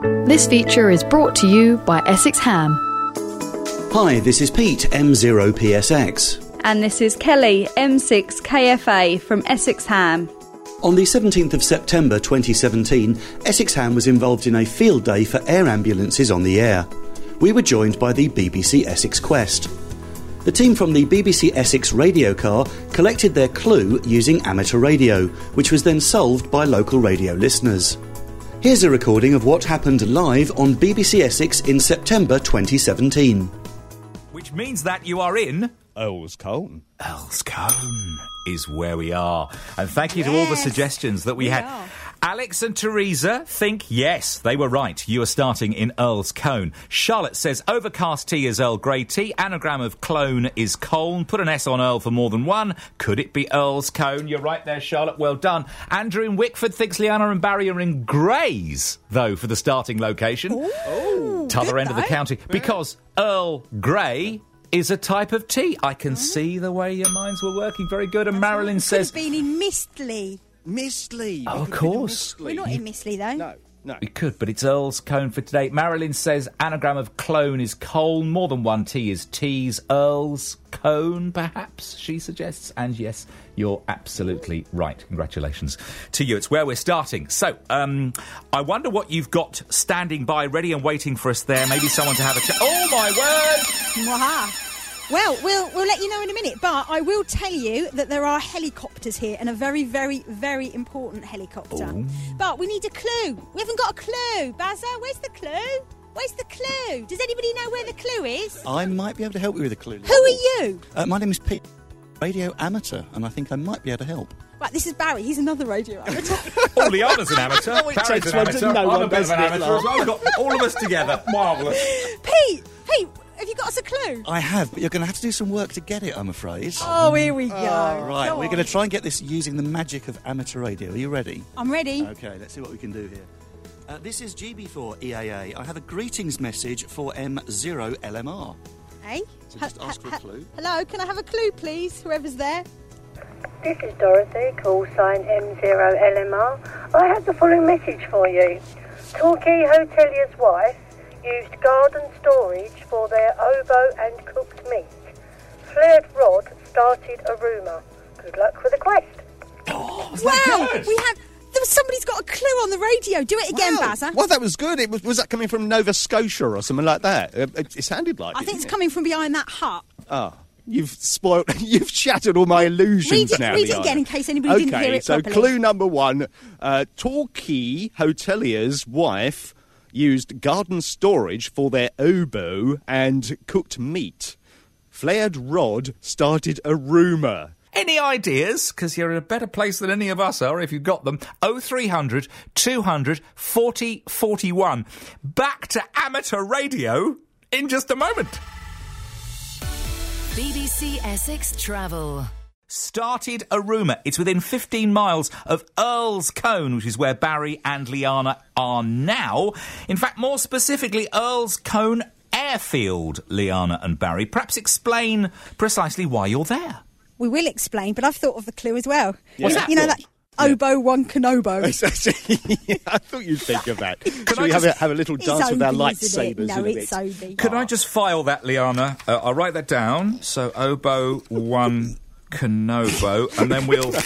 This feature is brought to you by Essex Ham. Hi, this is Pete, M0PSX. And this is Kelly, M6KFA from Essex Ham. On the 17th of September 2017, Essex Ham was involved in a field day for air ambulances on the air. We were joined by the BBC Essex Quest. The team from the BBC Essex radio car collected their clue using amateur radio, which was then solved by local radio listeners. Here's a recording of what happened live on BBC Essex in September 2017. Which means that you are in Earl's Colne. Earl's Colne is where we are. And thank you to all the suggestions that we, we had. are. Alex and Teresa think yes, they were right. You are starting in Earl's Colne. Charlotte says overcast tea is Earl Grey tea. Anagram of clone is Colne. Put an S on Earl for more than one. Could it be Earl's Colne? You're right there, Charlotte. Well done. Andrew in Wickford thinks Liana and Barry are in Grays, though, for the starting location. Oh. T'other end of the county. Because Earl Grey is a type of tea. I can mm. see the way your minds were working. Very good. And Marilyn Could says. in Mistley. Mistley. Oh, of course. We're not in Mistley though. No, no. We could, but it's Earl's Colne for today. Marilyn says anagram of clone is Colne. More than one T is T's. Earl's Colne, perhaps, she suggests. And yes, you're absolutely right. Congratulations to you. It's where we're starting. So, um, I wonder what you've got standing by, ready and waiting for us there. Maybe someone to have a chat. Oh, my word! Mwaha. Well, we'll we'll let you know in a minute, but I will tell you that there are helicopters here and a very, very, very important helicopter. But we need a clue. We haven't got a clue. Bazza, where's the clue? Where's the clue? Does anybody know where the clue is? I might be able to help you with a clue. Who are you? Uh, my name is Pete, radio amateur, and I think I might be able to help. Right, this is Barry. He's another radio amateur. Oh, Liana's an amateur. It Barry's takes an one to amateur. know I'm one, a bit of an doesn't it, amateur as well. We've got all of us together. Marvellous. Pete, Pete, have you got us a clue? I have, but you're going to have to do some work to get it, I'm afraid. Oh, here we go. Right, Go we're going to try and get this using the magic of amateur radio. Are you ready? I'm ready. Okay, let's see what we can do here. Uh, this is GB4 EAA. I have a greetings message for M0LMR. Hey? So just ask for a clue. Hello, can I have a clue, please? Whoever's there. This is Dorothy, call sign M0LMR. I have the following message for you. Torquay hotelier's wife used garden storage for their oboe and cooked meat. Flared Rod started a rumour. Good luck with the quest. wow, we have. There was somebody's got a clue on the radio. Do it again, Wow. Bazza. Well, that was good. It was, was that coming from Nova Scotia or something like that? Uh, It, it sounded like I it, think it's didn't coming from behind that hut. it? Ah, you've spoiled. You've shattered all my illusions Read it- now. read it again in case anybody didn't hear it Okay, so properly. clue number one: uh, Torquay hotelier's wife used garden storage for their oboe and cooked meat. Flared Rod started a rumour. Any ideas? Because you're in a better place than any of us are if you've got them. 0300 200 40 41. Back to amateur radio in just a moment. BBC Essex Travel. Started a rumour. It's within 15 miles of Earl's Colne, which is where Barry and Liana are now. In fact, more specifically, Earl's Colne Airfield, Liana and Barry. Perhaps explain precisely why you're there. We will explain, but I've thought of the clue as well. What's you that know, you know thought? that oboe one canobo. I thought you'd think of that. Should I we have, a, have a little It's dance with our Obi, isn't it? lightsabers No, it's bit? Obi. Could I just file that, Liana? Uh, I'll write that down. So oboe one canobo, and then we'll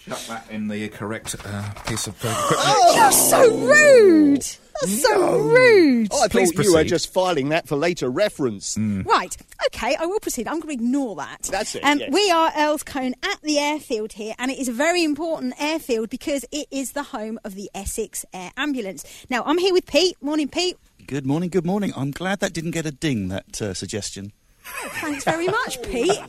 chuck that in the correct uh, piece of equipment. You're so rude. That's so rude. Oh, I Please thought you were proceed. just filing that for later reference. Right. Okay, I will proceed. I'm going to ignore that. That's it, Um, yes. We are Earl's Colne at the airfield here, and it is a very important airfield because it is the home of the Essex Air Ambulance. Now, I'm here with Pete. Morning, Pete. Good morning, good morning. I'm glad that didn't get a ding, that uh, suggestion. Thanks very much, Pete.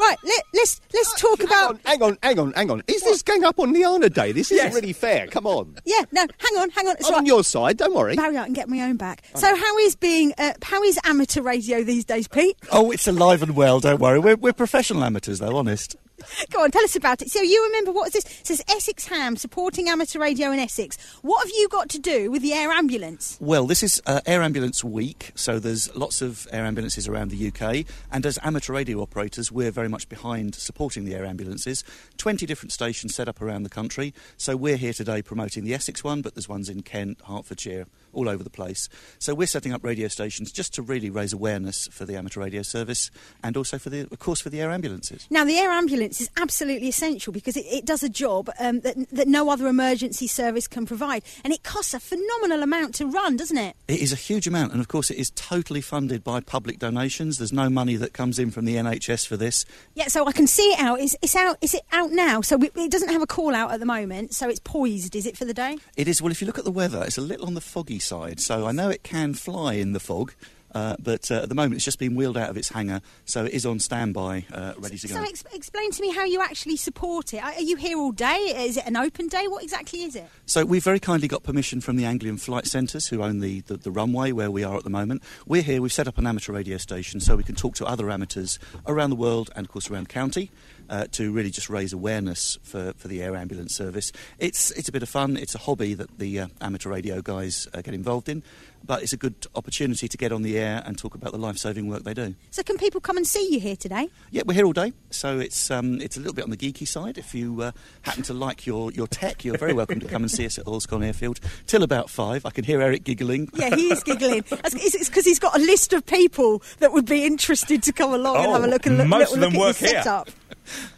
Right, let, let's let's talk Hang about. on, hang on, hang on, hang on. Is this going up on Liana Day? This isn't Yes. really fair. Come on. Yeah, no, hang on, hang on. It's I'm all on your side, don't worry. Barry, I can get my own back. So, how is being uh, how is amateur radio these days, Pete? Oh, it's alive and well, don't worry. We're, we're professional amateurs, though, honest. Go on, tell us about it. So you remember what is this? It says Essex Ham supporting amateur radio in Essex. What have you got to do with the air ambulance? Well, this is uh, Air Ambulance Week, so there's lots of air ambulances around the UK, and as amateur radio operators, we're very much behind supporting the air ambulances. 20 different stations set up around the country, so we're here today promoting the Essex one, but there's ones in Kent, Hertfordshire, all over the place. So we're setting up radio stations just to really raise awareness for the amateur radio service and also for the, of course, for the air ambulances. Now, the air ambulance is absolutely essential because it, it does a job um, that, that no other emergency service can provide. And it costs a phenomenal amount to run, doesn't it? It is a huge amount, and of course, it is totally funded by public donations. There's no money that comes in from the NHS for this. Yeah, so I can see it out. Is, it's out. Is it out now? So we, it doesn't have a call out at the moment. So it's poised. Is it for the day? It is, well, if you look at the weather, it's a little on the foggy side, so I know it can fly in the fog. Uh, but uh, at the moment, it's just been wheeled out of its hangar, so it is on standby, uh, ready to go. So ex- explain to me how you actually support it. Are you here all day? Is it an open day? What exactly is it? So we've very kindly got permission from the Anglian Flight Centres, who own the, the, the runway where we are at the moment. We're here, we've set up an amateur radio station so we can talk to other amateurs around the world and, of course, around county. Uh, to really just raise awareness for, for the air ambulance service. It's, it's a bit of fun, it's a hobby that the uh, amateur radio guys uh, get involved in, but it's a good opportunity to get on the air and talk about the life saving work they do. So can people come and see you here today? Yeah, we're here all day, so it's um, it's a little bit on the geeky side. If you uh, happen to like your, your tech, you're very welcome to come and see us at Earl's Colne Airfield till about five. I can hear Eric giggling. Yeah, he is giggling. It's because he's got a list of people that would be interested to come along and Oh, have a look and look, most look, of them look work at your here. Setup.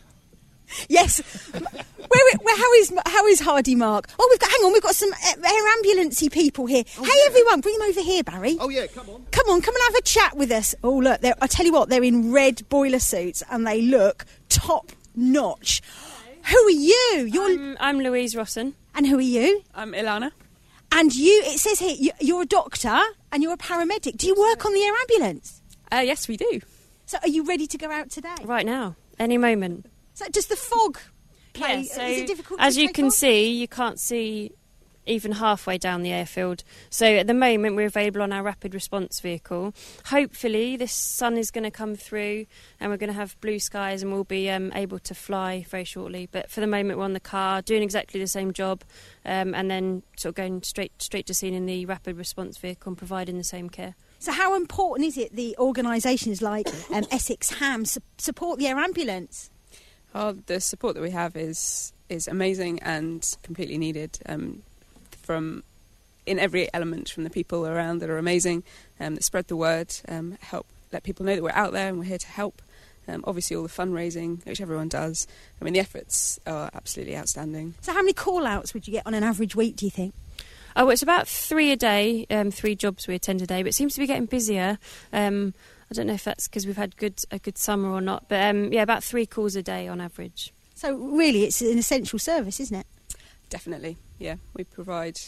Yes. Where, where, how is how is Hardy Mark? Oh, we've got. Hang on, we've got some uh, air ambulancey people here. hey, everyone, bring them over here, Barry. Oh, yeah, come on. Come on, come and have a chat with us. Oh, look, I tell you what, they're in red boiler suits and they look top notch. Who are you? You're I'm, I'm Louise Rossen. and who are you? I'm Ilana. And you. It says here you, you're a doctor and you're a paramedic. Do you work on the air ambulance? Uh, yes, we do. So, are you ready to go out today? Right now, any moment. So, does the fog play? Yeah, so is it difficult? as to you take can off? see, you can't see even halfway down the airfield. So at the moment, we're available on our rapid response vehicle. Hopefully, this sun is going to come through, and we're going to have blue skies, and we'll be um, able to fly very shortly. But for the moment, we're on the car doing exactly the same job, um, and then sort of going straight straight to scene in the rapid response vehicle and providing the same care. So, how important is it the organisations like um, Essex Ham su- support the air ambulance? Oh, the support that we have is is amazing and completely needed um, from in every element from the people around that are amazing um, that spread the word, um, help let people know that we're out there and we're here to help. Um, obviously, all the fundraising, which everyone does. I mean, the efforts are absolutely outstanding. So, how many call outs would you get on an average week, do you think? Oh, it's about three a day, um, three jobs we attend a day, but it seems to be getting busier. Um, I don't know if that's because we've had good a good summer or not, but um, yeah, about three calls a day on average. So, really, it's an essential service, isn't it? Definitely, yeah. We provide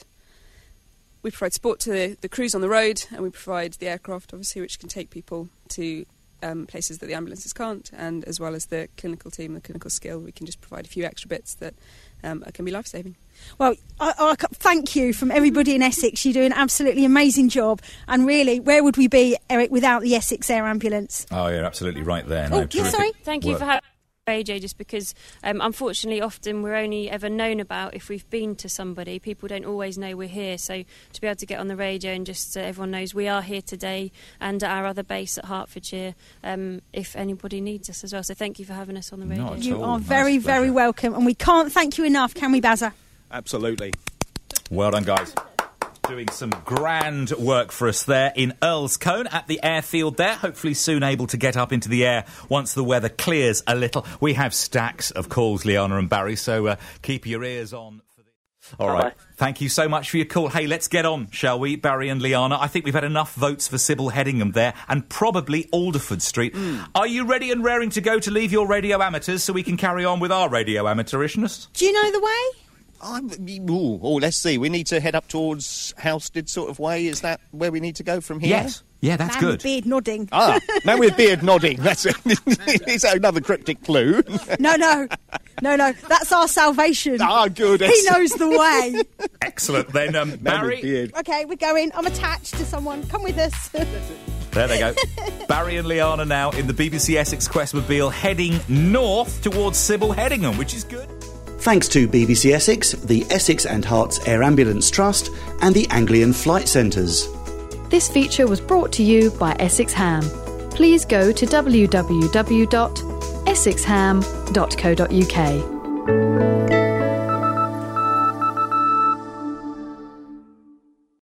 we provide support to the, the crews on the road, and we provide the aircraft, obviously, which can take people to um, places that the ambulances can't, and as well as the clinical team, the clinical skill, we can just provide a few extra bits that um, can be life saving. Well, I, I thank you from everybody in Essex. You do an absolutely amazing job. And really, where would we be, Eric, without the Essex Air Ambulance? Oh, you're absolutely right there. Oh, No, yeah, terrific sorry. Thank you work. for having AJ, just because um, unfortunately often we're only ever known about if we've been to somebody. People don't always know we're here, so to be able to get on the radio and just so everyone knows we are here today and at our other base at Hertfordshire, um, if anybody needs us as well. So thank you for having us on the radio. You are Nice very, very welcome. And we can't thank you enough, can we, Bazza? Absolutely. Well done, guys. Doing some grand work for us there in Earl's Colne at the airfield there. Hopefully, soon able to get up into the air once the weather clears a little. We have stacks of calls, Liana and Barry, so uh, keep your ears on. For the... All right. Thank you so much for your call. Hey, let's get on, shall we, Barry and Liana? I think we've had enough votes for Sible Hedingham there and probably Alderford Street. Are you ready and raring to go to leave your radio amateurs so we can carry on with our radio amateurishness? Do you know the way? I'm, ooh, oh, let's see. We need to head up towards Halstead sort of way. Is that where we need to go from here? Yes. Yeah, that's Man with good. beard nodding. Ah, man with beard nodding. That's it's that another cryptic clue. No, no, no, no. That's our salvation. ah, good. He knows the way. Excellent. Then, um, Man with Barry, beard. Okay, we're going. I'm attached to someone. Come with us. There they go. Barry and Liana now in the BBC Essex Questmobile heading north towards Sible Hedingham, which is good. Thanks to BBC Essex, the Essex and Herts Air Ambulance Trust, and the Anglian Flight Centres. This feature was brought to you by Essex Ham. Please go to www.essexham.co.uk.